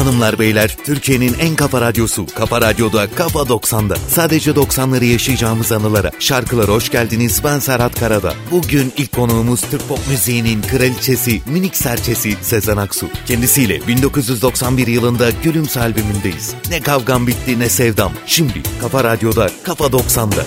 Hanımlar beyler, Türkiye'nin en kafa radyosu Kafa Radyo'da Kafa 90'da. Sadece 90'ları yaşayacağımız anılara. Şarkılara hoş geldiniz. Ben Serhat Karada. Bugün ilk konuğumuz Türk pop müziğinin kraliçesi, minik serçesi Sezen Aksu. Kendisiyle 1991 yılında Gülümse albümündeyiz. Ne kavgam bitti ne sevdam. Şimdi Kafa Radyo'da Kafa 90'da.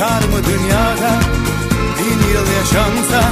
Kar mı dünyada? Bin yıl yaşansa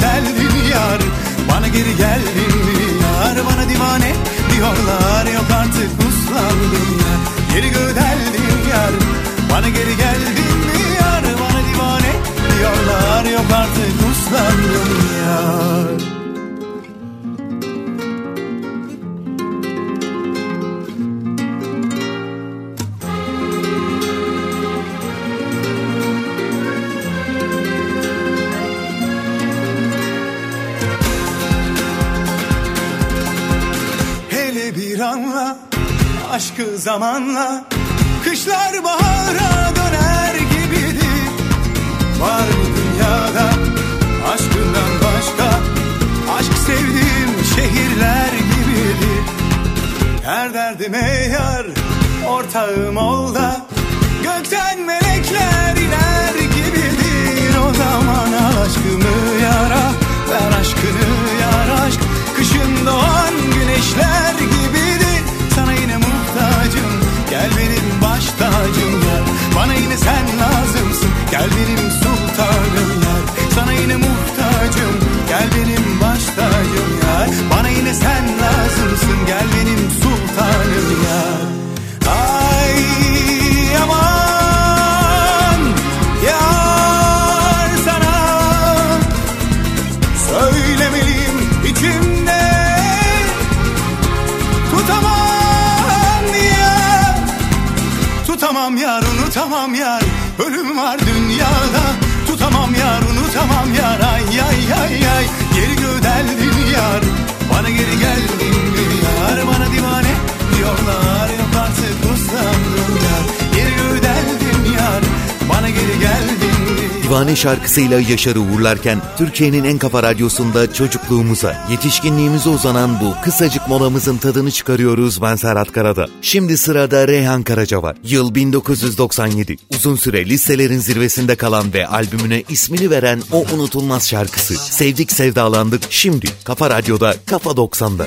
derdin yar? Bana geri geldin yar? Bana divane diyorlar Yok artık uslandım ya Geri gödeldin yar. Bana geri geldin yar? Bana divane diyorlar Yok artık uslandım yar zamanla Kışlar bahara döner gibidir. Var mı dünyada aşkından başka Aşk sevdiğim şehirler gibidir. Her derdime yar ortağım ol da Gökten melekler iner gibidir. O zaman aşkımı yara Ver aşkını Kışın doğan güneşler gibidir. Sana yine muhtacım. Gel benim baş tacım yar Bana yine sen lazımsın. Gel benim sultanım yar Sana yine muhtacım. Gel benim baş tacım yar Bana yine sen lazımsın. Gel benim sultanım yar yar. Bana geri geldin Divane şarkısıyla Yaşar'ı uğurlarken Türkiye'nin en kafa radyosunda çocukluğumuza, yetişkinliğimize uzanan bu kısacık molamızın tadını çıkarıyoruz ben Serhat Karada. Şimdi sırada Reyhan Karaca var. Yıl 1997. Uzun süre listelerin zirvesinde kalan ve albümüne ismini veren o unutulmaz şarkısı. Sevdik sevdalandık şimdi Kafa Radyo'da Kafa 90'da.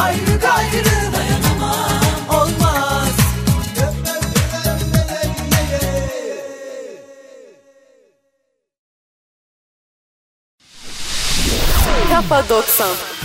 Ayrı gayrı dayanamam. Olmaz. Kafa 90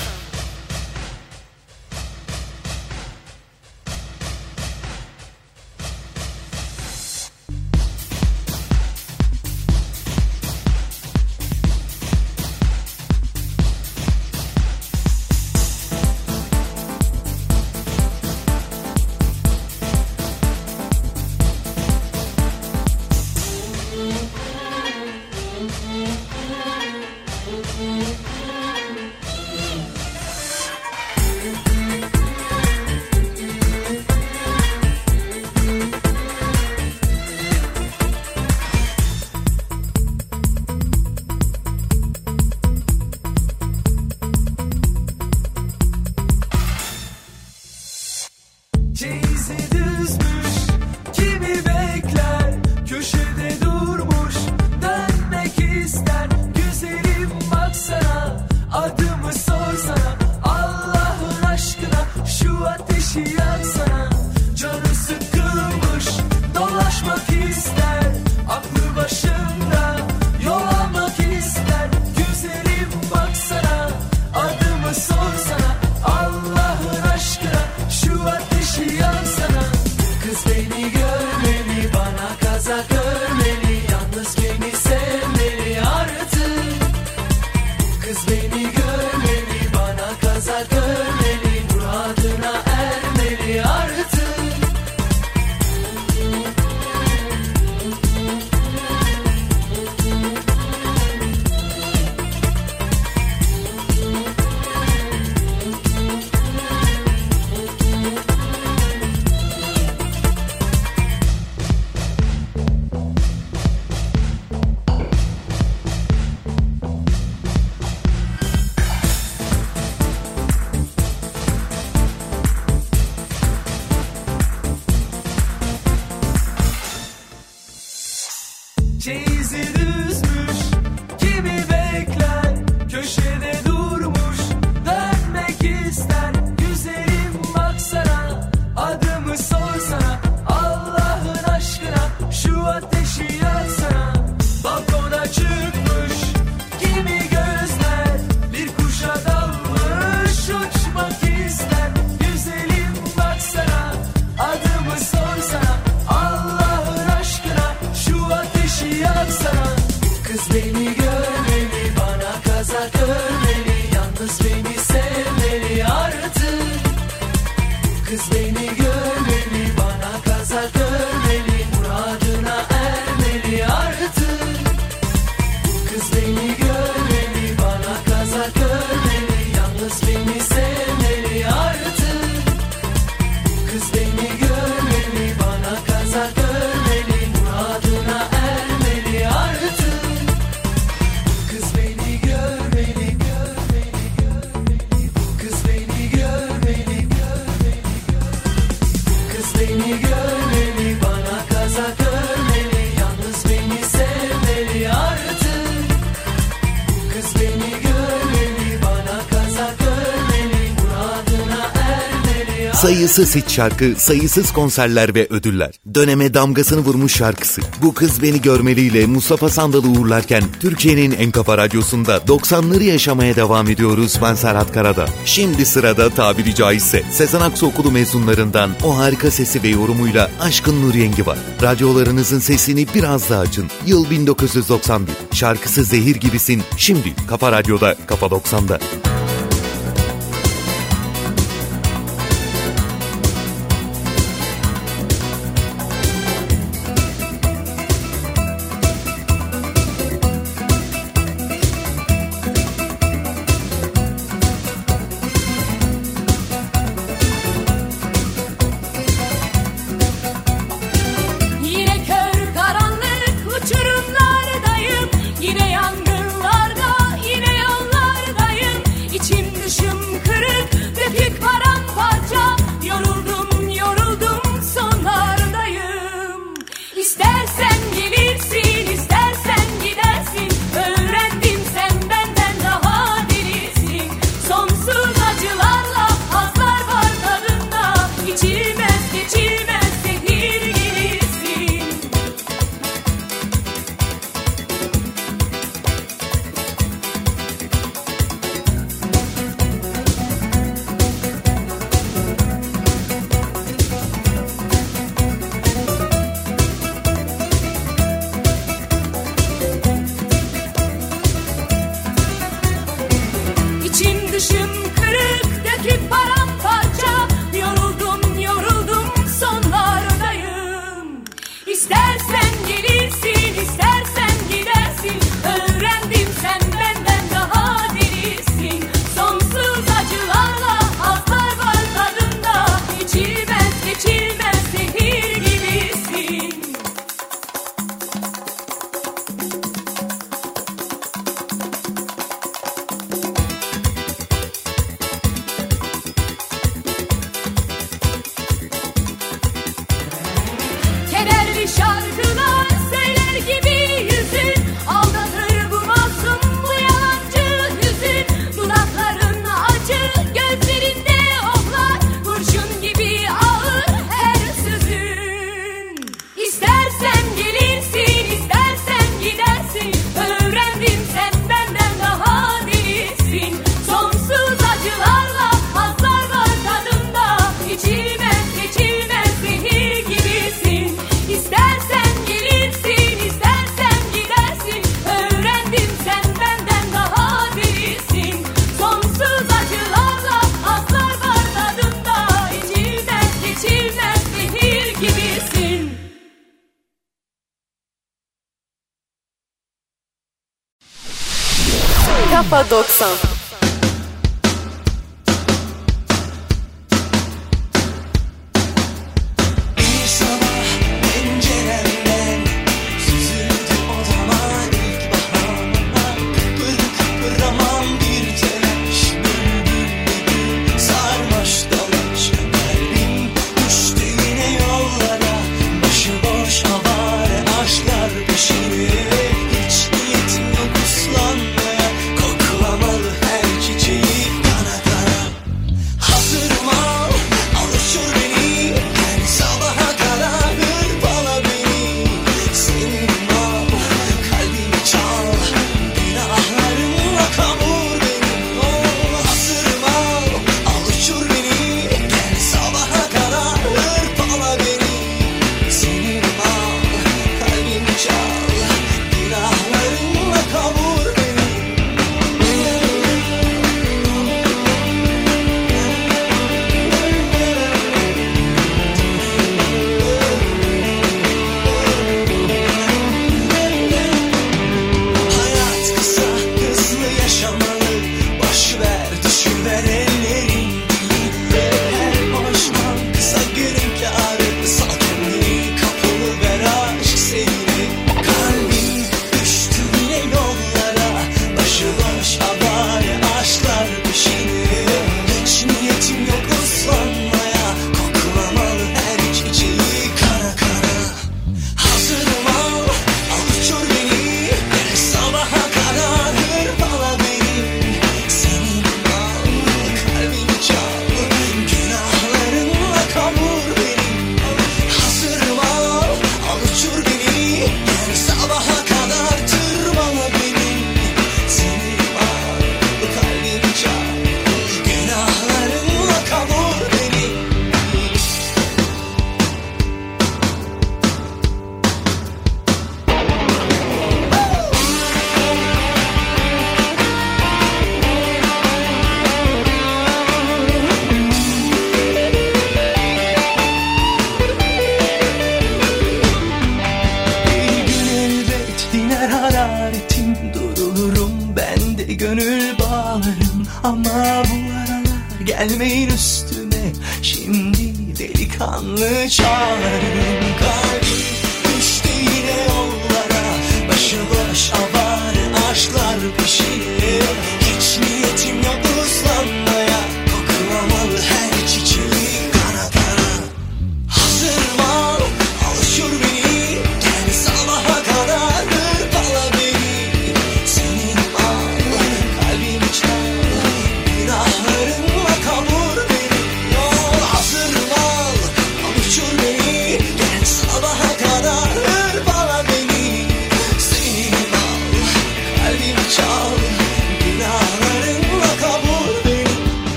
Sayısız hit şarkı, sayısız konserler ve ödüller. Döneme damgasını vurmuş şarkısı. Bu kız beni görmeliyle Mustafa Sandal'ı uğurlarken Türkiye'nin en kafa radyosunda 90'ları yaşamaya devam ediyoruz ben Serhat Karada. Şimdi sırada tabiri caizse Sezen Aksu Okulu mezunlarından o harika sesi ve yorumuyla Aşkın Nur Yengi var. Radyolarınızın sesini biraz daha açın. Yıl 1991. Şarkısı Zehir Gibisin. Şimdi Kafa Radyo'da, Kafa 90'da.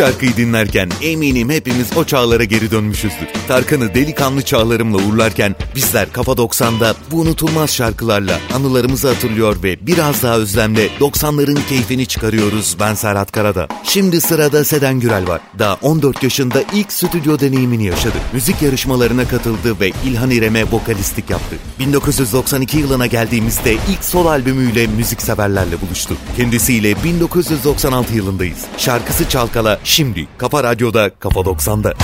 şarkıyı dinlerken eminim hepimiz o çağlara geri dönmüşüzdür. Tarkan'ı delikanlı çağlarımla uğurlarken bizler Kafa 90'da bu unutulmaz şarkılarla anılarımızı hatırlıyor ve biraz daha özlemle 90'ların keyfini çıkarıyoruz ben Serhat Karada. Şimdi sırada Seden Gürel var. Daha 14 yaşında ilk stüdyo deneyimini yaşadı. Müzik yarışmalarına katıldı ve İlhan İrem'e vokalistlik yaptı. 1992 yılına geldiğimizde ilk sol albümüyle müzikseverlerle buluştu. Kendisiyle 1996 yılındayız. Şarkısı Çalkala Şimdi Kafa Radyo'da Kafa 90'da.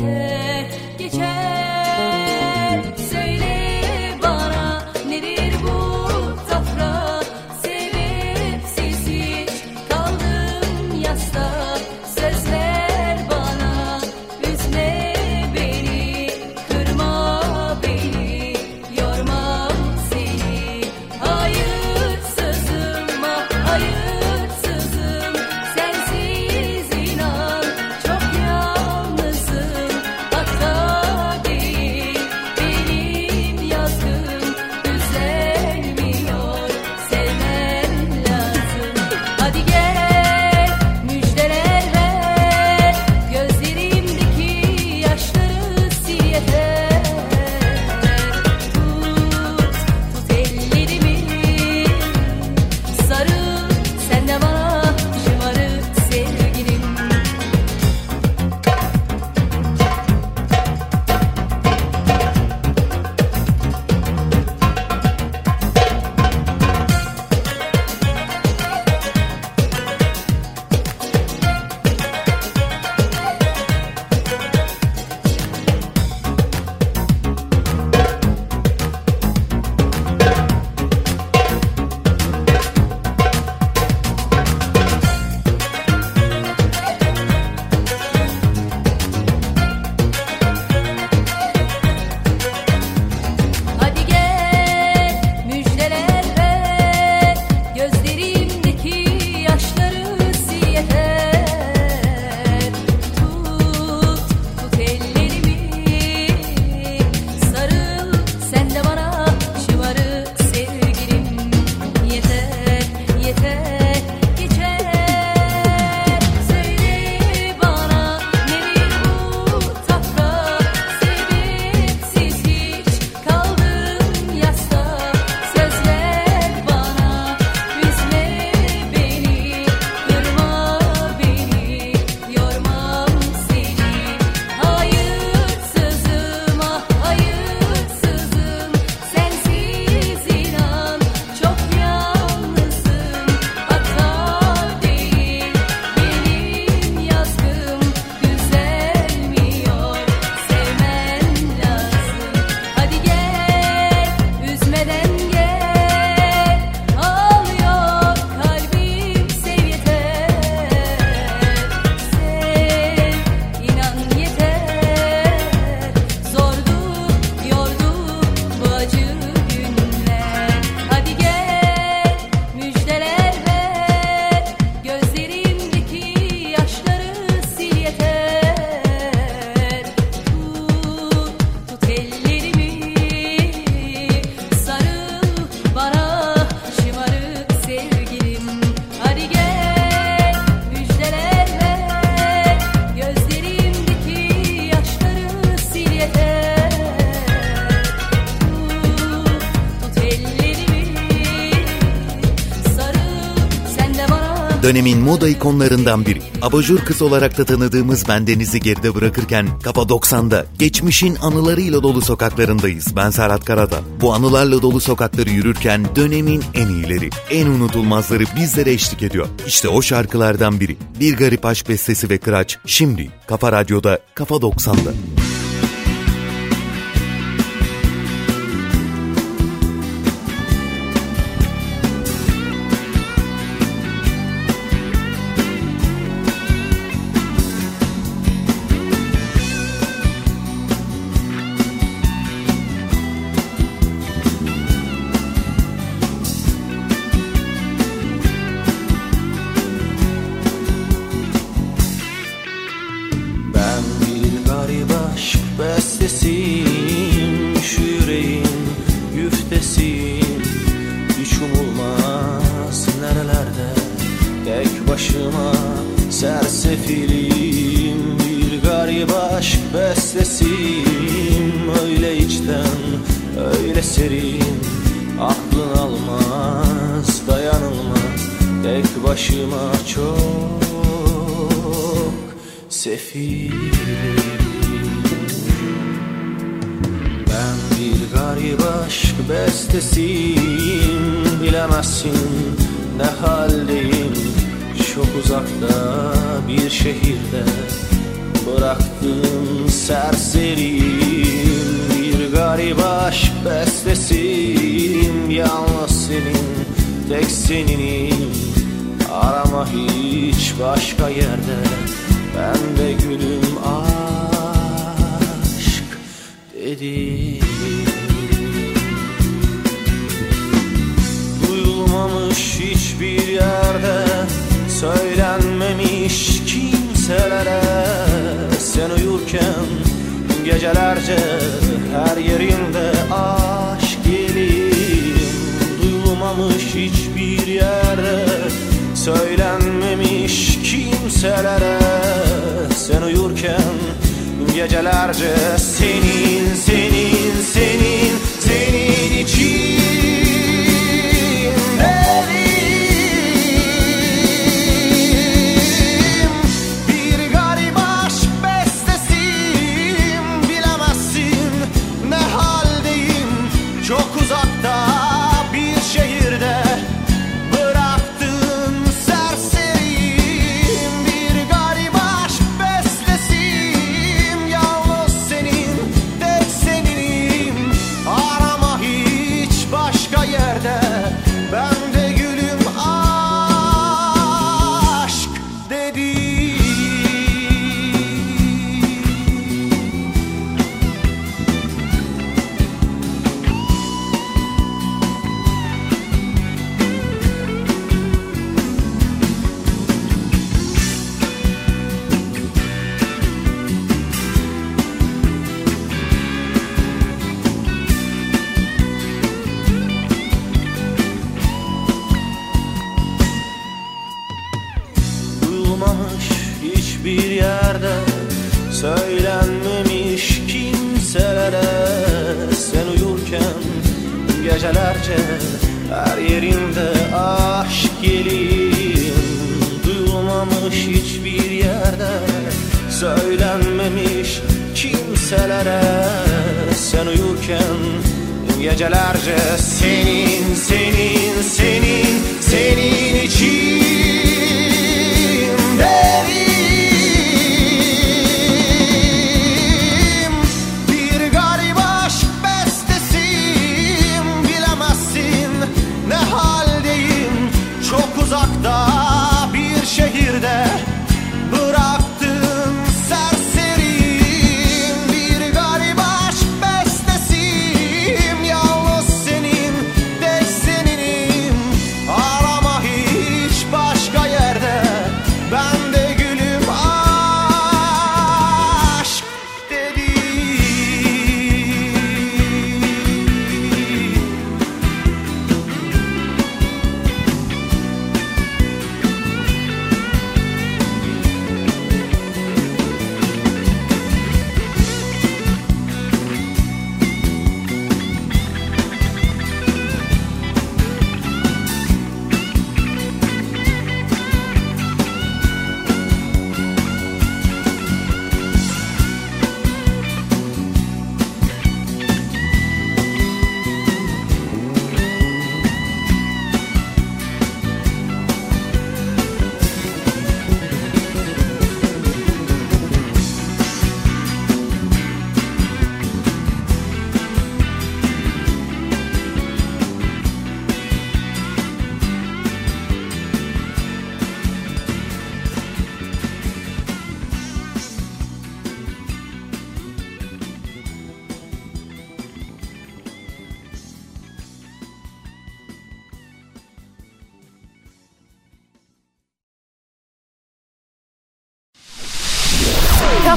harekete geçer. moda ikonlarından biri. Abajur kız olarak da tanıdığımız bendenizi geride bırakırken Kafa 90'da geçmişin anılarıyla dolu sokaklarındayız. Ben Serhat Karada. Bu anılarla dolu sokakları yürürken dönemin en iyileri, en unutulmazları bizlere eşlik ediyor. İşte o şarkılardan biri. Bir Garip Aşk Bestesi ve Kıraç şimdi Kafa Radyo'da Kafa 90'da. Yazılmamış hiçbir yerde Söylenmemiş kimselere. Sen uyurken gecelerce Her yerinde aşk gelir Duyulmamış hiçbir yerde Söylenmemiş kimselere. Sen uyurken gecelerce Senin, senin, senin gecelerce Her yerimde aşk gelin Duyulmamış hiçbir yerde Söylenmemiş kimselere. Sen uyurken gecelerce Senin, senin, senin, senin için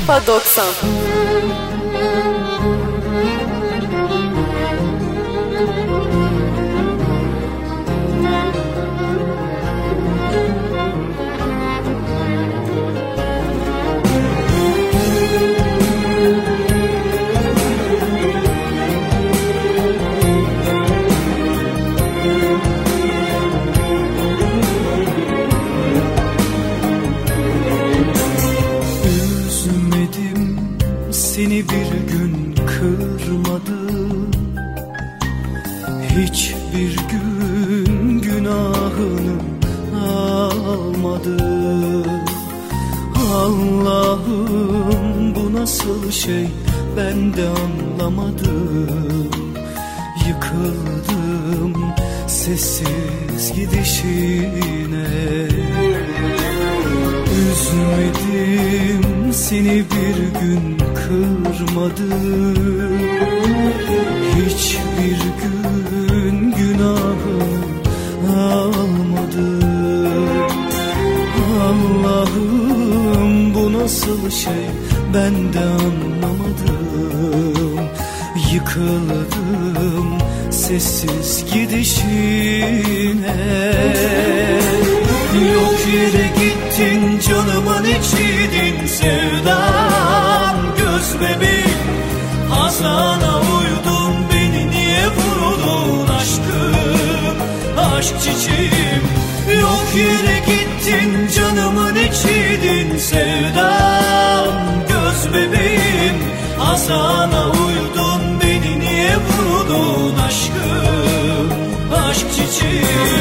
Kapadok thank Hazana uydun beni niye vurdun aşkım? Aşk çiçeğim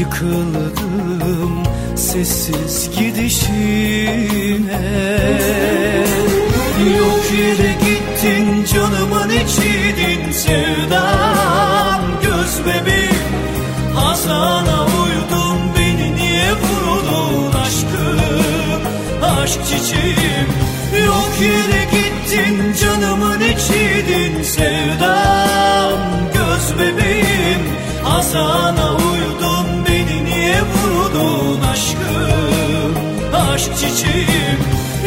Yıkıldım sessiz gidişine. Yok yere gittin canımın içiydin sevdam Göz bebeğim Hazana uydun beni niye vurdun aşkım? Aşk çiçeğim Yok yere gittin canımın içiydin sevdam Göz bebeğim Hazana Aşk çiçeğim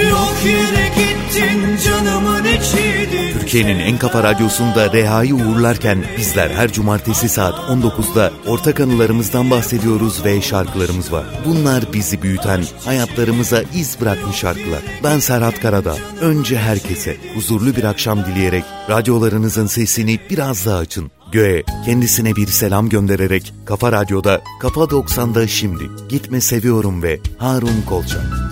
Yok yere gittin canımın içiydin Türkiye'nin en kafa radyosunda Reha'yı uğurlarken bizler her cumartesi saat 19'da ortak anılarımızdan bahsediyoruz ve şarkılarımız var. Bunlar bizi büyüten, hayatlarımıza iz bırakmış şarkılar. Ben Serhat Karada. Önce herkese huzurlu bir akşam dileyerek radyolarınızın sesini biraz daha açın. Göğe kendisine bir selam göndererek Kafa Radyo'da Kafa 90'da şimdi Gitme Seviyorum ve Harun Kolçak.